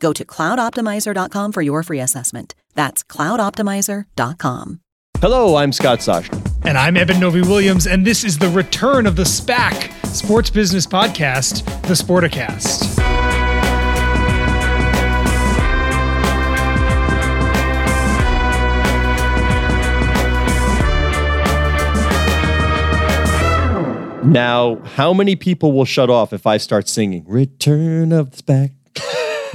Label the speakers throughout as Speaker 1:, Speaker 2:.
Speaker 1: Go to cloudoptimizer.com for your free assessment. That's cloudoptimizer.com.
Speaker 2: Hello, I'm Scott Soshnick.
Speaker 3: And I'm Eben Novy-Williams, and this is the return of the SPAC Sports Business Podcast, the Sporticast.
Speaker 2: Now, how many people will shut off if I start singing Return of the SPAC?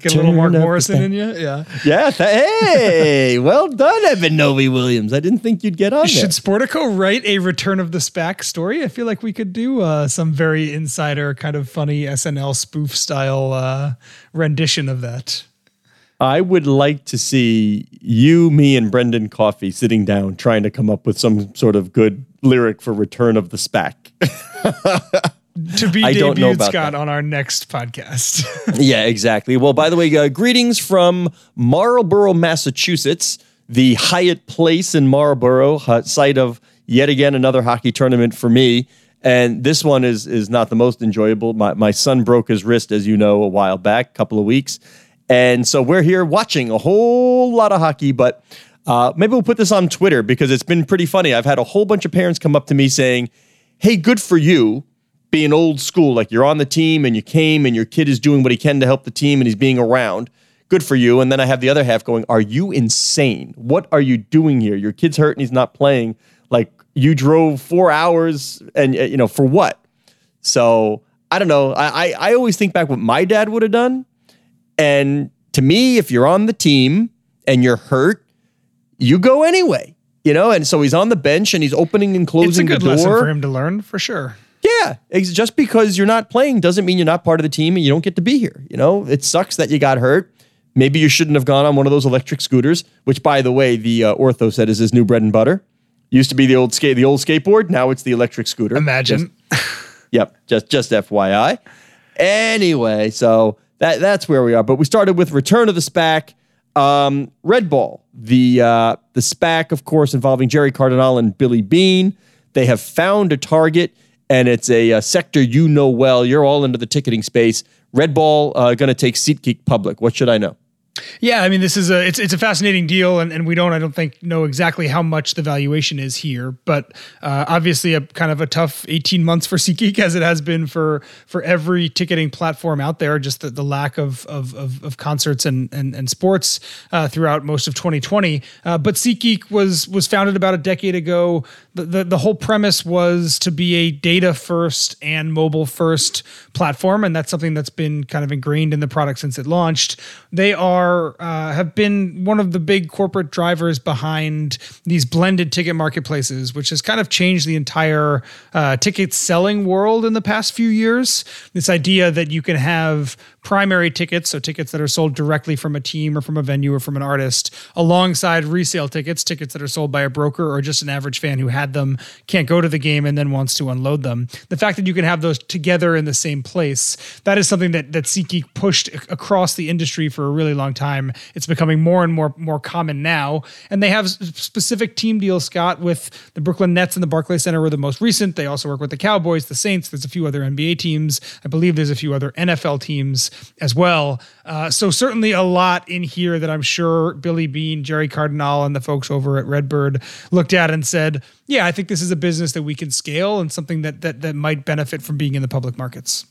Speaker 3: Get a little Mark Morrison in you, yeah.
Speaker 2: Yeah. Th- hey, well done, Eben Novy-Williams. I didn't think you'd get on. It.
Speaker 3: Should
Speaker 2: there.
Speaker 3: Sportico write a Return of the SPAC story? I feel like we could do uh, some very insider, kind of funny SNL spoof style uh, rendition of that.
Speaker 2: I would like to see you, me, and Brendan Coffey sitting down trying to come up with some sort of good lyric for Return of the SPAC.
Speaker 3: to be
Speaker 2: I don't know about
Speaker 3: Scott,
Speaker 2: that.
Speaker 3: on our next podcast.
Speaker 2: yeah, exactly. Well, by the way, uh, greetings from Marlborough, Massachusetts, the Hyatt Place in Marlborough, uh, site of yet again another hockey tournament for me. And this one is is not the most enjoyable. My my son broke his wrist, as you know, a while back, a couple of weeks, and so we're here watching a whole lot of hockey. But uh, maybe we'll put this on Twitter because it's been pretty funny. I've had a whole bunch of parents come up to me saying, "Hey, good for you." Being old school, like you're on the team and you came and your kid is doing what he can to help the team and he's being around. Good for you. And then I have the other half going, Are you insane? What are you doing here? Your kid's hurt and he's not playing. Like you drove four hours and, uh, you know, for what? So I don't know. I, I, I always think back what my dad would have done. And to me, if you're on the team and you're hurt, you go anyway. You know, and so he's on the bench and he's opening and closing the door.
Speaker 3: it's a good lesson for him to learn, for sure.
Speaker 2: Yeah, just because you're not playing doesn't mean you're not part of the team and you don't get to be here. You know, it sucks that you got hurt. Maybe you shouldn't have gone on one of those electric scooters, which, by the way, the uh, ortho said is his new bread and butter. Used to be the old skate, the old skateboard. Now it's the electric scooter.
Speaker 3: Imagine.
Speaker 2: Just- yep, just just FYI. Anyway, so that that's where we are. But we started with Return of the SPAC. Um, RedBall, the uh, the SPAC, of course, involving Gerry Cardinale and Billy Beane. They have found a target, and it's a, uh sector you know well. You're all into the ticketing space. RedBall uh, going to take SeatGeek public. What should I know?
Speaker 3: Yeah, I mean, this is a it's it's a fascinating deal, and, and we don't I don't think know exactly how much the valuation is here, but uh, obviously a kind of a tough eighteen months for SeatGeek as it has been for for every ticketing platform out there. Just the, the lack of of, of, of concerts and and, and sports uh, throughout most of 2020. Uh, but SeatGeek was was founded about a decade ago. The, the whole premise was to be a data first and mobile first platform, and that's something that's been kind of ingrained in the product since it launched. They are uh, have been one of the big corporate drivers behind these blended ticket marketplaces, which has kind of changed the entire uh, ticket selling world in the past few years. This idea that you can have primary tickets, so tickets that are sold directly from a team or from a venue or from an artist, alongside resale tickets, tickets that are sold by a broker or just an average fan who had them, can't go to the game and then wants to unload them. The fact that you can have those together in the same place, that is something that that SeatGeek pushed across the industry for a really long time. It's becoming more and more more common now, and they have specific team deals. Scott with the Brooklyn Nets and the Barclays Center were the most recent. They also work with the Cowboys, the Saints. There's a few other NBA teams. I believe there's a few other NFL teams as well. Uh, so certainly a lot in here that I'm sure Billy Beane, Gerry Cardinale, and the folks over at Redbird looked at and said, "Yeah, I think this is a business that we can scale and something that that that might benefit from being in the public markets."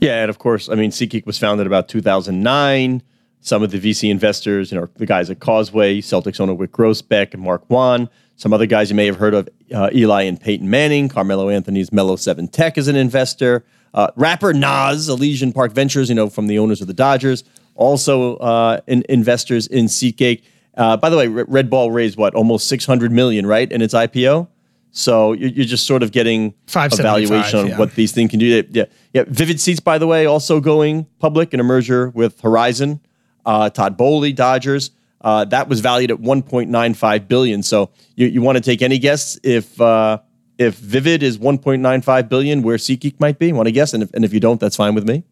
Speaker 2: Yeah, and of course, I mean, SeatGeek was founded about 2009. some of the VC investors, you know, the guys at Causeway, Celtics owner Wyc Grousbeck and Mark Wan. Some other guys you may have heard of, uh, Eli and Peyton Manning. Carmelo Anthony's Melo7 Tech is an investor. Uh, rapper Nas, Elysian Park Ventures, you know, from the owners of the Dodgers, also uh, in, investors in SeatGeek. Uh, by the way, RedBall raised what, almost 600 million, right, in its IPO? So you're, you're just sort of getting a valuation on yeah. what these things can do. Yeah, yeah. Vivid Seats, by the way, also going public in a merger with Horizon. Uh, Todd Boehly, Dodgers. Uh, that was valued at 1.95 billion. So you, you want to take any guess if uh, if Vivid is 1.95 billion, where SeatGeek might be? Want to guess? And if, and if you don't, that's fine with me.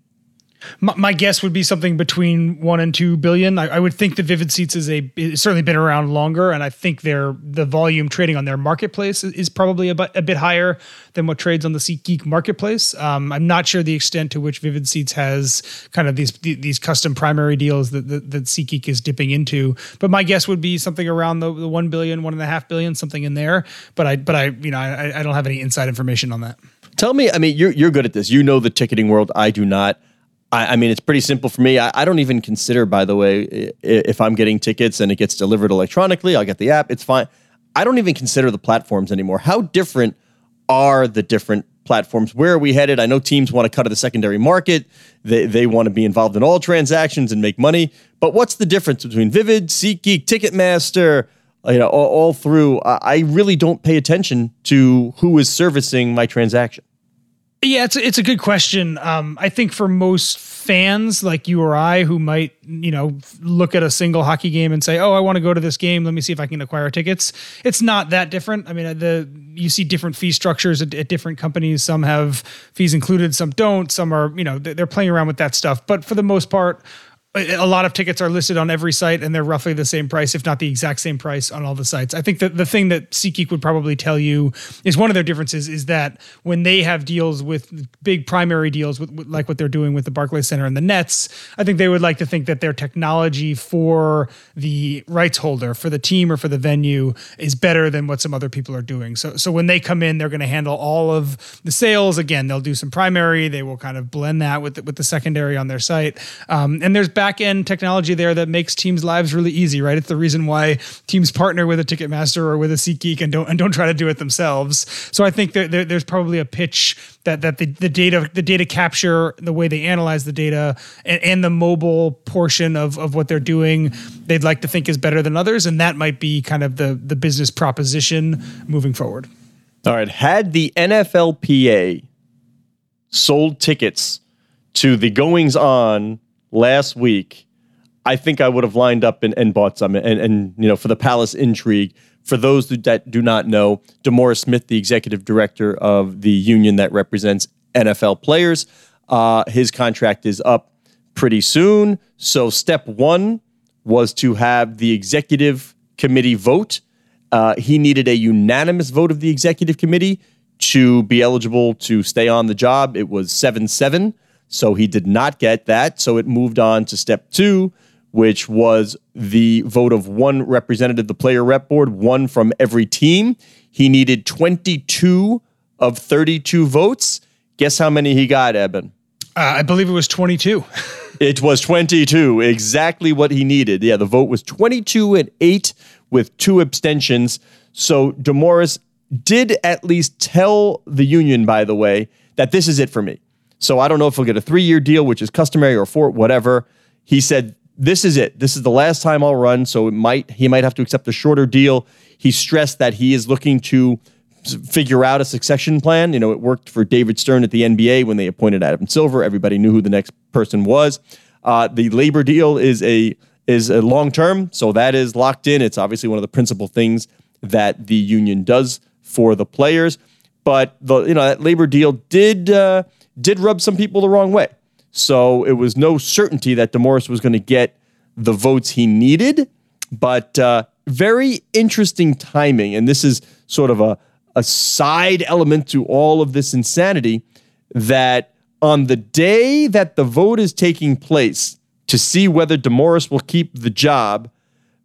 Speaker 3: My, my, guess would be something between one and two billion. I, I, would think the Vivid Seats is a certainly been around longer, and I think their the volume trading on their marketplace is, is probably a, a, bit higher than what trades on the SeatGeek marketplace. Um, I'm not sure the extent to which Vivid Seats has kind of these these custom primary deals that, that, that SeatGeek is dipping into, but my guess would be something around the, the one billion, one and a half billion, something in there. But I but I you know I, I don't have any inside information on that.
Speaker 2: Tell me, I mean, you're you're good at this. You know the ticketing world. I do not. I, I, mean, it's pretty simple for me. I, I, don't even consider, by the way, if I'm getting tickets and it gets delivered electronically, I'll get the app. It's fine. I don't even consider the platforms anymore. How different are the different platforms? Where are we headed? I know teams want to cut to the secondary market. They, they want to be involved in all transactions and make money. But what's the difference between Vivid, SeatGeek, Ticketmaster, you know, all, all through? I really don't pay attention to who is servicing my transaction.
Speaker 3: Yeah, it's a, it's a good question. Um, I think for most fans like you or I who might, you know, look at a single hockey game and say, "Oh, I want to go to this game. Let me see if I can acquire tickets." It's not that different. I mean, the you see different fee structures at, at different companies. Some have fees included, some don't. Some are, you know, they're playing around with that stuff. But for the most part, a lot of tickets are listed on every site and they're roughly the same price, if not the exact same price on all the sites. I think that the thing that SeatGeek would probably tell you is one of their differences is that when they have deals with big primary deals, with, with, like what they're doing with the Barclays Center and the Nets, I think they would like to think that their technology for the rights holder, for the team or for the venue, is better than what some other people are doing. So, so when they come in, they're going to handle all of the sales. Again, they'll do some primary. They will kind of blend that with the, with the secondary on their site. Um, and there's back end technology there that makes teams' lives really easy, right? It's the reason why teams partner with a Ticketmaster or with a SeatGeek and don't and don't try to do it themselves. So I think that there, there's probably a pitch that that the, the data the data capture, the way they analyze the data, and, and the mobile portion of of what they're doing, they'd like to think is better than others, and that might be kind of the the business proposition moving forward.
Speaker 2: All right, had the NFLPA sold tickets to the goings on last week, I think I would have lined up and, and bought some. And, and, you know, for the Palace intrigue, for those that do not know, DeMaurice Smith, the executive director of the union that represents NFL players, uh, his contract is up pretty soon. So, step one was to have the executive committee vote. Uh, he needed a unanimous vote of the executive committee to be eligible to stay on the job. It was 7 7. So he did not get that. So it moved on to step two, which was the vote of one representative, the player rep board, one from every team. He needed 22 of 32 votes. Guess how many he got, Eben?
Speaker 3: Uh, I believe it was 22.
Speaker 2: it was 22, exactly what he needed. Yeah, the vote was 22 and 8 with two abstentions. So DeMaurice did at least tell the union, by the way, that this is it for me. So I don't know if he'll get a three year deal, which is customary, or four, whatever. He said, This is it. This is the last time I'll run. So it might he might have to accept a shorter deal. He stressed that he is looking to figure out a succession plan. You know, it worked for David Stern at the NBA when they appointed Adam Silver. Everybody knew who the next person was. Uh, the labor deal is a is a long term, so that is locked in. It's obviously one of the principal things that the union does for the players. But the you know that labor deal did uh, did rub some people the wrong way. So it was no certainty that DeMaurice was going to get the votes he needed, but uh, very interesting timing. And this is sort of a, a side element to all of this insanity that on the day that the vote is taking place to see whether DeMaurice will keep the job,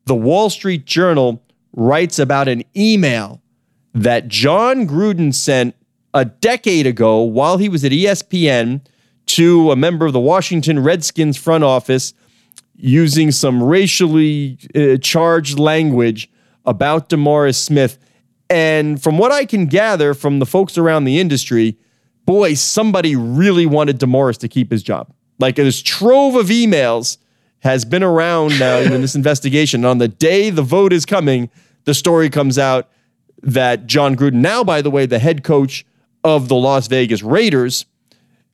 Speaker 2: the Wall Street Journal writes about an email that Jon Gruden sent a decade ago while he was at ESPN to a member of the Washington Redskins front office using some racially uh, charged language about DeMaurice Smith. And from what I can gather from the folks around the industry, boy, somebody really wanted DeMaurice to keep his job. Like this trove of emails has been around now in this investigation. And on the day the vote is coming, the story comes out that Jon Gruden, now by the way, the head coach of the Las Vegas Raiders,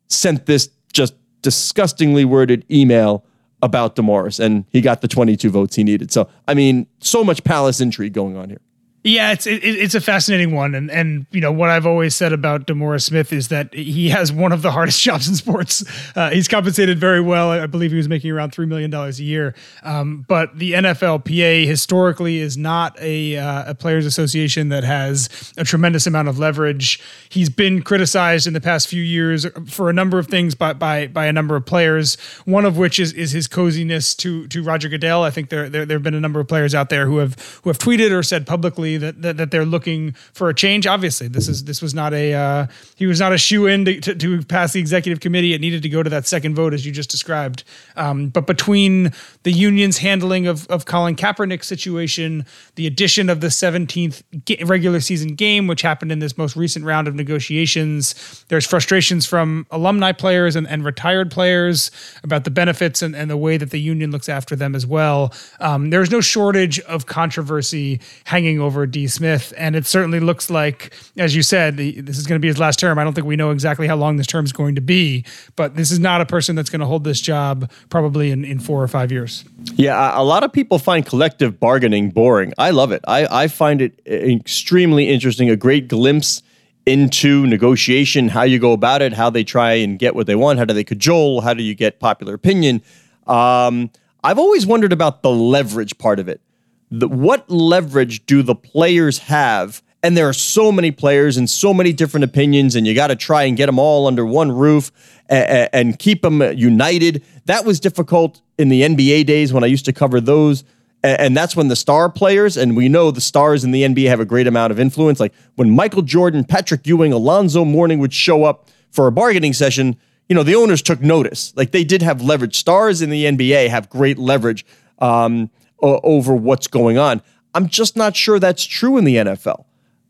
Speaker 2: sent this just disgustingly worded email about DeMaurice, and he got the 22 votes he needed. So, I mean, so much palace intrigue going on here.
Speaker 3: Yeah, it's it, it's a fascinating one, and and you know what I've always said about DeMaurice Smith is that he has one of the hardest jobs in sports. Uh, he's compensated very well. I believe he was making around three million dollars a year. Um, but the NFLPA historically is not a uh, a players' association that has a tremendous amount of leverage. He's been criticized in the past few years for a number of things by by by a number of players. One of which is is his coziness to to Roger Goodell. I think there there, there have been a number of players out there who have who have tweeted or said publicly that, that, that they're looking for a change. Obviously, this is this was not a uh, he was not a shoe in to, to, to, pass the executive committee. It needed to go to that second vote as you just described. Um, but between the union's handling of of Colin Kaepernick's situation, the addition of the 17th regular season game, which happened in this most recent round of negotiations, there's frustrations from alumni players and, and retired players about the benefits and, and the way that the union looks after them as well. Um, there's no shortage of controversy hanging over D. Smith, and it certainly looks like, as you said, the, this is going to be his last term. I don't think we know exactly how long this term is going to be, but this is not a person that's going to hold this job probably in, in four or five years.
Speaker 2: Yeah, a lot of people find collective bargaining boring. I love it. I, I find it extremely interesting, a great glimpse into negotiation, how you go about it, how they try and get what they want, how do they cajole, how do you get popular opinion. Um, I've always wondered about the leverage part of it the, what leverage do the players have? And there are so many players and so many different opinions, and you got to try and get them all under one roof and, and keep them united. That was difficult in the NBA days when I used to cover those and that's when the star players, and we know the stars in the NBA have a great amount of influence. Like when Michael Jordan, Patrick Ewing, Alonzo Mourning would show up for a bargaining session, you know, the owners took notice. Like they did have leverage. Stars in the NBA have great leverage. Um, uh, over what's going on. I'm just not sure that's true in the NFL.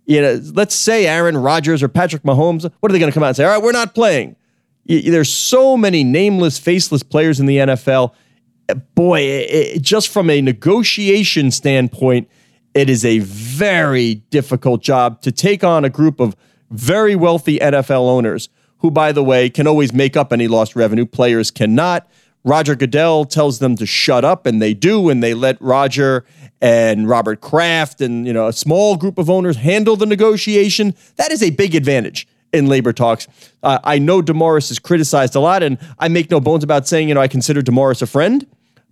Speaker 2: You know, let's say Aaron Rodgers or Patrick Mahomes, what are they going to come out and say? All right, we're not playing. There's so many nameless, faceless players in the NFL. Boy, it, just from a negotiation standpoint, it is a very difficult job to take on a group of very wealthy NFL owners who, by the way, can always make up any lost revenue. Players cannot. Roger Goodell tells them to shut up, and they do, and they let Roger and Robert Kraft and you know a small group of owners handle the negotiation. That is a big advantage in labor talks. Uh, I know DeMaurice is criticized a lot, and I make no bones about saying you know I consider DeMaurice a friend,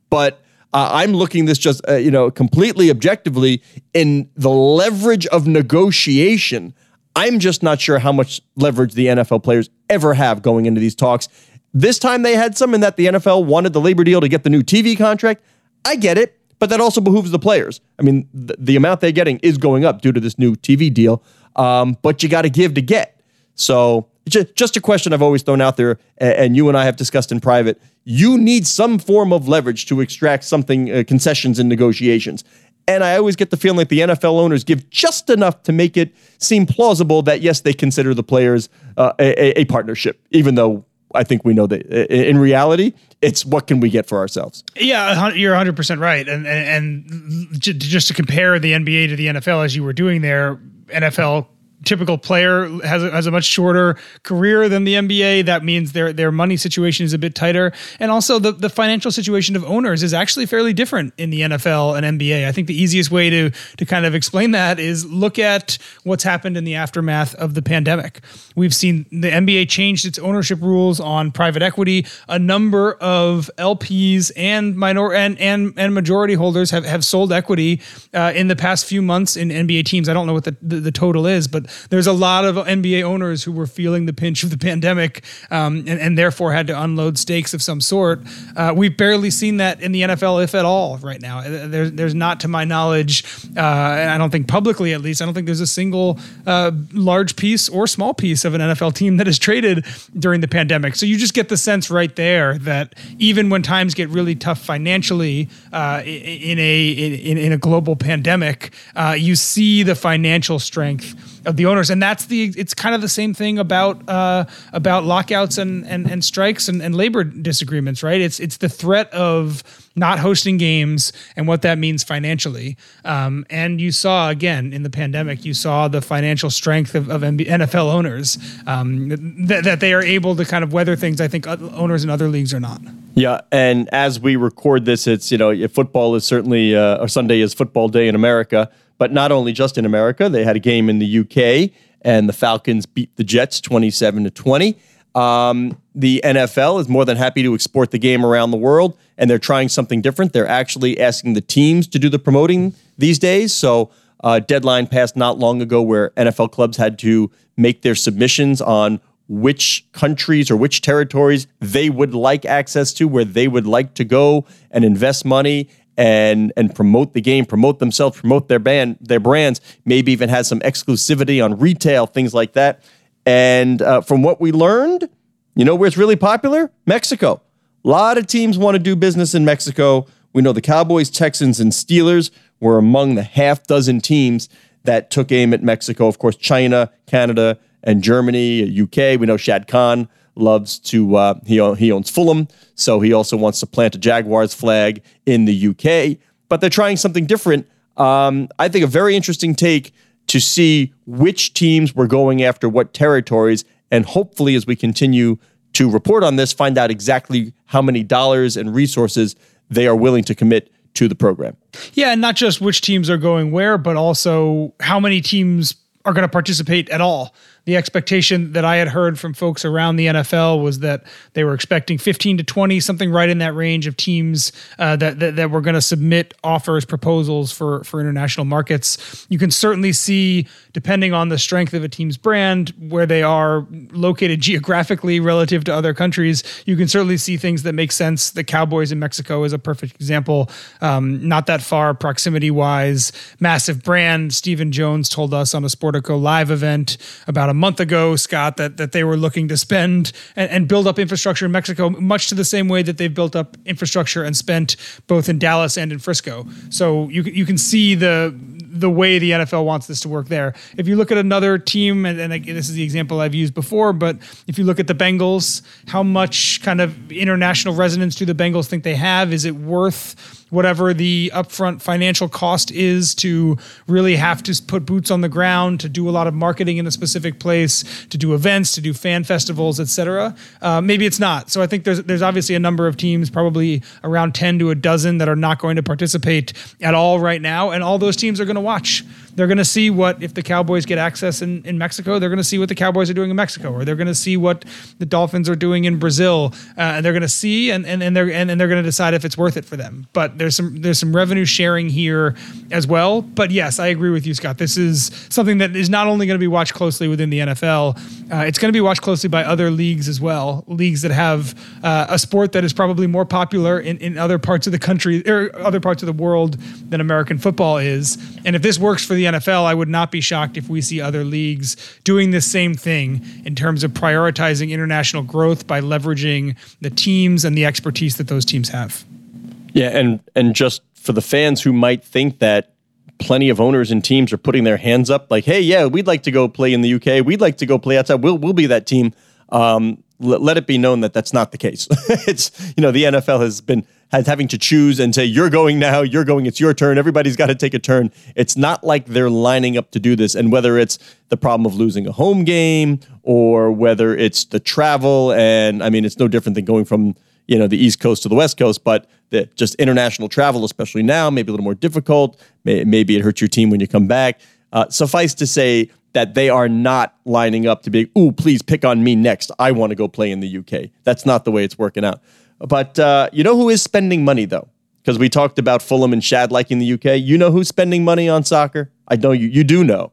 Speaker 2: but uh, I'm looking this just uh, you know completely objectively in the leverage of negotiation. I'm just not sure how much leverage the NFL players ever have going into these talks. This time they had some in that the NFL wanted the labor deal to get the new TV contract. I get it, but that also behooves the players. I mean, the, the amount they're getting is going up due to this new TV deal, um, but you got to give to get. So just, just a question I've always thrown out there, and you and I have discussed in private. You need some form of leverage to extract something, uh, concessions in negotiations. And I always get the feeling like the NFL owners give just enough to make it seem plausible that, yes, they consider the players uh, a, a, partnership, even though I think we know that in reality, it's what can we get for ourselves.
Speaker 3: Yeah, you're 100 percent right. And, and and just to compare the NBA to the NFL, as you were doing there, NFL typical player has a, has a much shorter career than the NBA. That means their their money situation is a bit tighter, and also the the financial situation of owners is actually fairly different in the NFL and NBA. I think the easiest way to to kind of explain that is look at what's happened in the aftermath of the pandemic. We've seen the NBA changed its ownership rules on private equity. A number of LPs and minor and and, and majority holders have, have sold equity uh, in the past few months in NBA teams. I don't know what the, the, the total is, but there's a lot of NBA owners who were feeling the pinch of the pandemic um, and, and, therefore had to unload stakes of some sort. Uh, we've barely seen that in the NFL, if at all, right now. Uh, there's, not, to my knowledge, uh, and I don't think publicly at least, I don't think there's a single uh, large piece or small piece of an NFL team that is traded during the pandemic. So you just get the sense right there that even when times get really tough financially uh, in a in, in a global pandemic, uh, you see the financial strength of the owners, and that's the it's kind of the same thing about uh, about lockouts and and, and strikes and, and labor disagreements, right? It's it's the threat of not hosting games and what that means financially. Um, and you saw again in the pandemic, you saw the financial strength of, of NFL owners um, th- that they are able to kind of weather things. I think owners in other leagues are not.
Speaker 2: Yeah, and as we record this, it's you know football is certainly uh, or Sunday is football day in America, but not only just in America. They had a game in the UK, and the Falcons beat the Jets twenty-seven to twenty. Um, the NFL is more than happy to export the game around the world, and they're trying something different. They're actually asking the teams to do the promoting these days. So, uh, deadline passed not long ago where NFL clubs had to make their submissions on which countries or which territories they would like access to, where they would like to go and invest money and and promote the game, promote themselves, promote their band, their brands. Maybe even has some exclusivity on retail, things like that. And uh, from what we learned, you know where it's really popular? Mexico. A lot of teams want to do business in Mexico. We know the Cowboys, Texans, and Steelers were among the half dozen teams that took aim at Mexico. Of course, China, Canada, and Germany, UK. We know Shad Khan loves to, uh, he, he owns Fulham, so he also wants to plant a Jaguars flag in the UK. But they're trying something different. Um, I think a very interesting take to see which teams were going after what territories. And hopefully, as we continue to report on this, find out exactly how many dollars and resources they are willing to commit to the program.
Speaker 3: Yeah, and not just which teams are going where, but also how many teams are going to participate at all the expectation that I had heard from folks around the NFL was that they were expecting 15 to 20, something right in that range of teams uh, that, that, that were going to submit offers, proposals for for international markets. You can certainly see, depending on the strength of a team's brand, where they are located geographically relative to other countries. You can certainly see things that make sense. The Cowboys in Mexico is a perfect example. Um, not that far proximity wise, massive brand. Stephen Jones told us on a Sportico live event about a month ago, Scott, that that they were looking to spend and, and, build up infrastructure in Mexico, much to the same way that they've built up infrastructure and spent both in Dallas and in Frisco. So you you can see the the way the NFL wants this to work there. If you look at another team, and, and this is the example I've used before, but if you look at the Bengals, how much kind of international resonance do the Bengals think they have? Is it worth whatever the upfront financial cost is to really have to put boots on the ground, to do a lot of marketing in a specific place, to do events, to do fan festivals, etc. Uh, maybe it's not. So I think there's there's obviously a number of teams, probably around ten to a dozen, that are not going to participate at all right now, and all those teams are going to watch they're going to see what if the Cowboys get access in, in Mexico, they're going to see what the Cowboys are doing in Mexico, or they're going to see what the Dolphins are doing in Brazil, uh, and they're going to see and and, and they're and, and they're going to decide if it's worth it for them. But there's some there's some revenue sharing here as well. But yes, I agree with you, Scott. This is something that is not only going to be watched closely within the NFL, uh, it's going to be watched closely by other leagues as well. Leagues that have uh, a sport that is probably more popular in, in other parts of the country or other parts of the world than American football is. And if this works for the NFL, I would not be shocked if we see other leagues doing the same thing in terms of prioritizing international growth by leveraging the teams and the expertise that those teams have.
Speaker 2: Yeah, and and just for the fans who might think that plenty of owners and teams are putting their hands up, like, hey, yeah, we'd like to go play in the UK, we'd like to go play outside, we'll we'll be that team. Um, let it be known that that's not the case. it's you know the NFL has been has having to choose and say you're going now, you're going, it's your turn. Everybody's got to take a turn. It's not like they're lining up to do this. And whether it's the problem of losing a home game or whether it's the travel, and I mean it's no different than going from you know the East Coast to the West Coast, but the, just international travel, especially now, maybe a little more difficult. maybe it hurts your team when you come back. Uh, suffice to say that they are not lining up to be, ooh, please pick on me next. I want to go play in the UK. That's not the way it's working out. But uh, you know who is spending money though? Because we talked about Fulham and Shad liking the UK. You know who's spending money on soccer? I know you. You do know.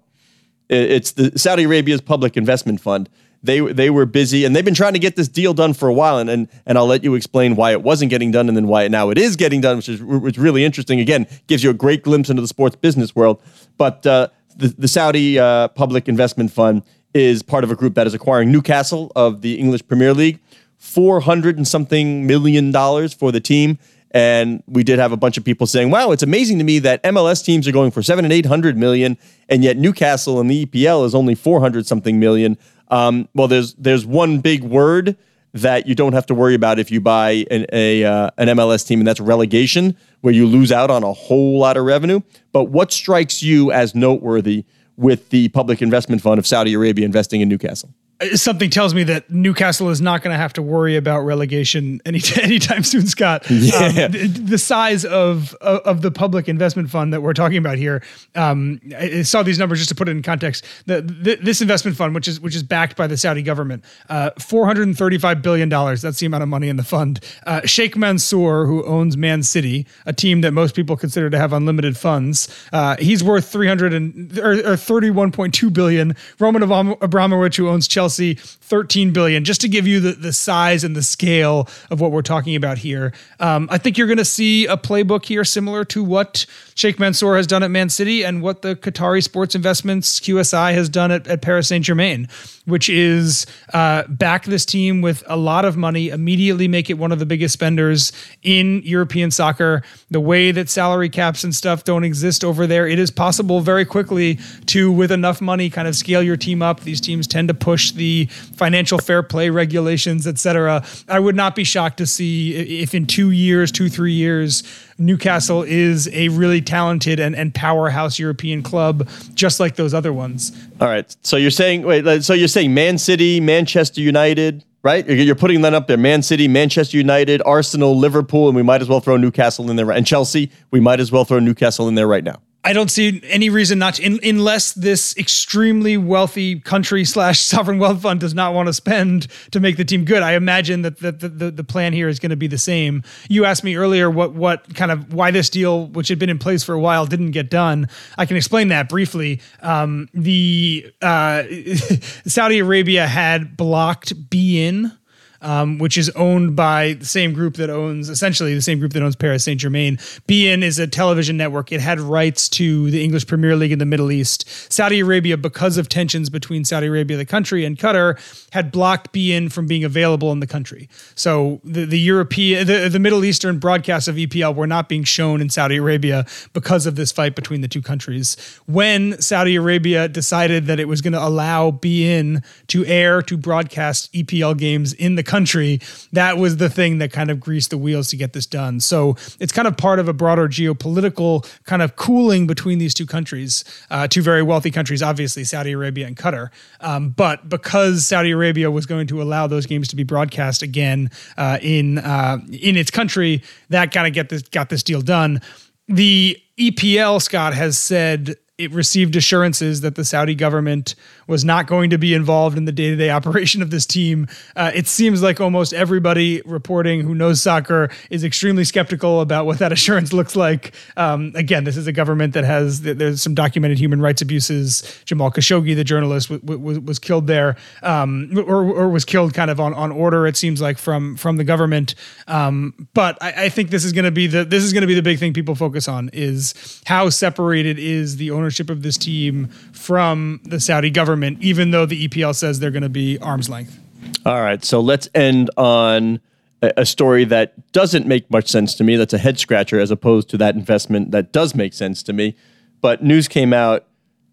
Speaker 2: It's the Saudi Arabia's public investment fund. They they were busy and they've been trying to get this deal done for a while. And and, and I'll let you explain why it wasn't getting done and then why now it is getting done, which is which is really interesting. Again, gives you a great glimpse into the sports business world. But uh, the, the Saudi uh, Public Investment Fund is part of a group that is acquiring Newcastle of the English Premier League, four hundred and something million dollars for the team. And we did have a bunch of people saying, "Wow, it's amazing to me that MLS teams are going for seven and eight hundred million, and yet Newcastle in the EPL is only four hundred something million. Um, well, there's there's one big word that you don't have to worry about if you buy an, a uh, an MLS team, and that's relegation, where you lose out on a whole lot of revenue. But what strikes you as noteworthy with the public investment fund of Saudi Arabia investing in Newcastle?
Speaker 3: Something tells me that Newcastle is not going to have to worry about relegation any anytime soon, Scott.
Speaker 2: Yeah.
Speaker 3: Um, the, the, size of, of the public investment fund that we're talking about here. Um, I saw these numbers just to put it in context. The, the, this investment fund, which is which is backed by the Saudi government, uh, four hundred and thirty five billion dollars. That's the amount of money in the fund. Uh, Sheikh Mansour, who owns Man City, a team that most people consider to have unlimited funds, uh, he's worth three hundred and or, or thirty one point two billion. Roman Abramovich, who owns Chelsea Chelsea, 13 billion, just to give you the, the size and the scale of what we're talking about here. Um, I think you're going to see a playbook here similar to what Sheikh Mansour has done at Man City and what the Qatari Sports Investments QSI has done at, at Paris Saint Germain, which is uh, back this team with a lot of money, immediately make it one of the biggest spenders in European soccer. The way that salary caps and stuff don't exist over there, it is possible very quickly to, with enough money, kind of scale your team up. These teams tend to push the financial fair play regulations, et cetera. I would not be shocked to see if in two years, two, three years, Newcastle is a really talented and, and powerhouse European club, just like those other ones.
Speaker 2: All right. So you're saying, wait, so you're saying Man City, Manchester United, right? You're putting that up there. Man City, Manchester United, Arsenal, Liverpool, and we might as well throw Newcastle in there. And Chelsea, we might as well throw Newcastle in there right now.
Speaker 3: I don't see any reason not to, in, unless this extremely wealthy country slash sovereign wealth fund does not want to spend to make the team good. I imagine that the, the, the plan here is going to be the same. You asked me earlier what, what kind of why this deal, which had been in place for a while, didn't get done. I can explain that briefly. Um, the uh, Saudi Arabia had blocked beIN um, which is owned by the same group that owns essentially the same group that owns Paris Saint Germain. beIN is a television network. It had rights to the English Premier League in the Middle East. Saudi Arabia, because of tensions between Saudi Arabia, the country, and Qatar, had blocked beIN from being available in the country. So the, the European, the, the Middle Eastern broadcasts of EPL were not being shown in Saudi Arabia because of this fight between the two countries. When Saudi Arabia decided that it was going to allow beIN to air to broadcast EPL games in the country, country, that was the thing that kind of greased the wheels to get this done. So it's kind of part of a broader geopolitical kind of cooling between these two countries, uh, two very wealthy countries, obviously Saudi Arabia and Qatar. Um, but because Saudi Arabia was going to allow those games to be broadcast again uh, in uh, in its country, that kind of get this got this deal done. The EPL, Scott, has said it received assurances that the Saudi government was not going to be involved in the day to day operation of this team. Uh, it seems like almost everybody reporting who knows soccer is extremely skeptical about what that assurance looks like. Um, again, this is a government that has there's some documented human rights abuses. Jamal Khashoggi, the journalist, w- w- was killed there, um, or, or, was killed kind of on, on order. It seems like from from the government. Um, but I, I think this is going to be the this is going to be the big thing people focus on is how separated is the ownership of this team from the Saudi government government, even though the EPL says they're going to be arm's length.
Speaker 2: All right, so let's end on a story that doesn't make much sense to me. That's a head scratcher as opposed to that investment that does make sense to me. But news came out: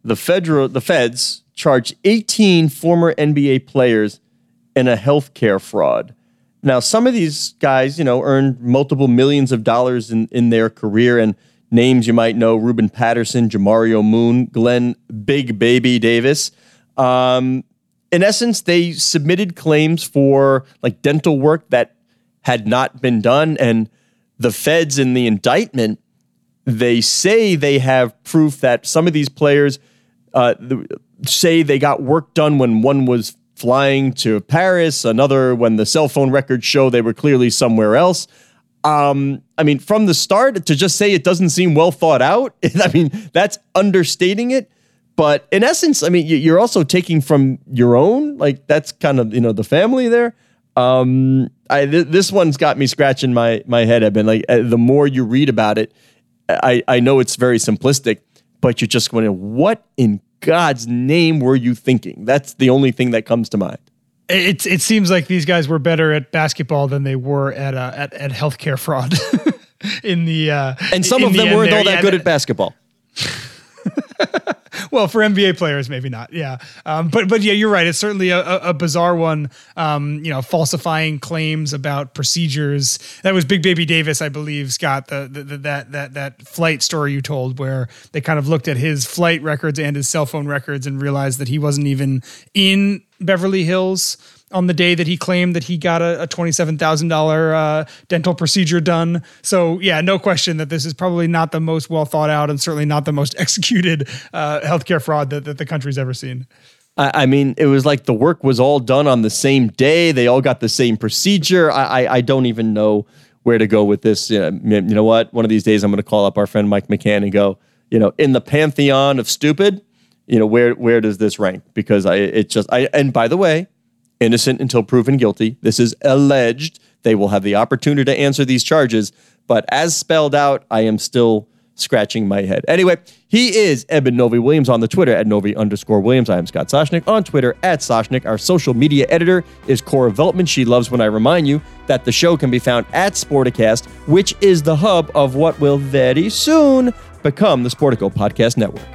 Speaker 2: the federal, the feds charged 18 former NBA players in a healthcare fraud. Now, some of these guys, you know, earned multiple millions of dollars in, in their career, and names you might know: Ruben Patterson, Jamario Moon, Glenn Big Baby Davis. Um, in essence, they submitted claims for like dental work that had not been done, and the feds in the indictment they say they have proof that some of these players uh, say they got work done when one was flying to Paris, another when the cell phone records show they were clearly somewhere else. Um, I mean, from the start to just say it doesn't seem well thought out, I mean, that's understating it. But in essence, I mean, you're also taking from your own. Like that's kind of you know the family there. Um, I th- this one's got me scratching my my head. I've been like, uh, the more you read about it, I I know it's very simplistic, but you're just going, what in God's name were you thinking? That's the only thing that comes to mind.
Speaker 3: It it seems like these guys were better at basketball than they were at uh, at at healthcare fraud. in the uh,
Speaker 2: and some of them weren't all that yeah, good at basketball.
Speaker 3: well, for NBA players, maybe not. Yeah, um, but but yeah, you're right. It's certainly a, a bizarre one. Um, you know, falsifying claims about procedures. That was Big Baby Davis, I believe, Scott. The, the, the, that that that flight story you told, where they kind of looked at his flight records and his cell phone records and realized that he wasn't even in Beverly Hills on the day that he claimed that he got a, a $27,000 uh, dental procedure done. So, yeah, no question that this is probably not the most well thought out and certainly not the most executed uh, healthcare fraud that, that the country's ever seen.
Speaker 2: I, I mean, it was like the work was all done on the same day. They all got the same procedure. I, I, I don't even know where to go with this. You know, you know what? One of these days, I'm going to call up our friend Mike McCann and go, you know, in the pantheon of stupid, you know, where where does this rank? Because I, it just, I, and by the way, innocent until proven guilty. This is alleged. They will have the opportunity to answer these charges, but as spelled out, I am still scratching my head. Anyway, he is Eben Novy-Williams on the Twitter at Novy underscore Williams. I am Scott Soshnick on Twitter at Soshnick. Our social media editor is Cora Veltman. She loves when I remind you that the show can be found at Sporticast, which is the hub of what will very soon become the Sportico Podcast Network.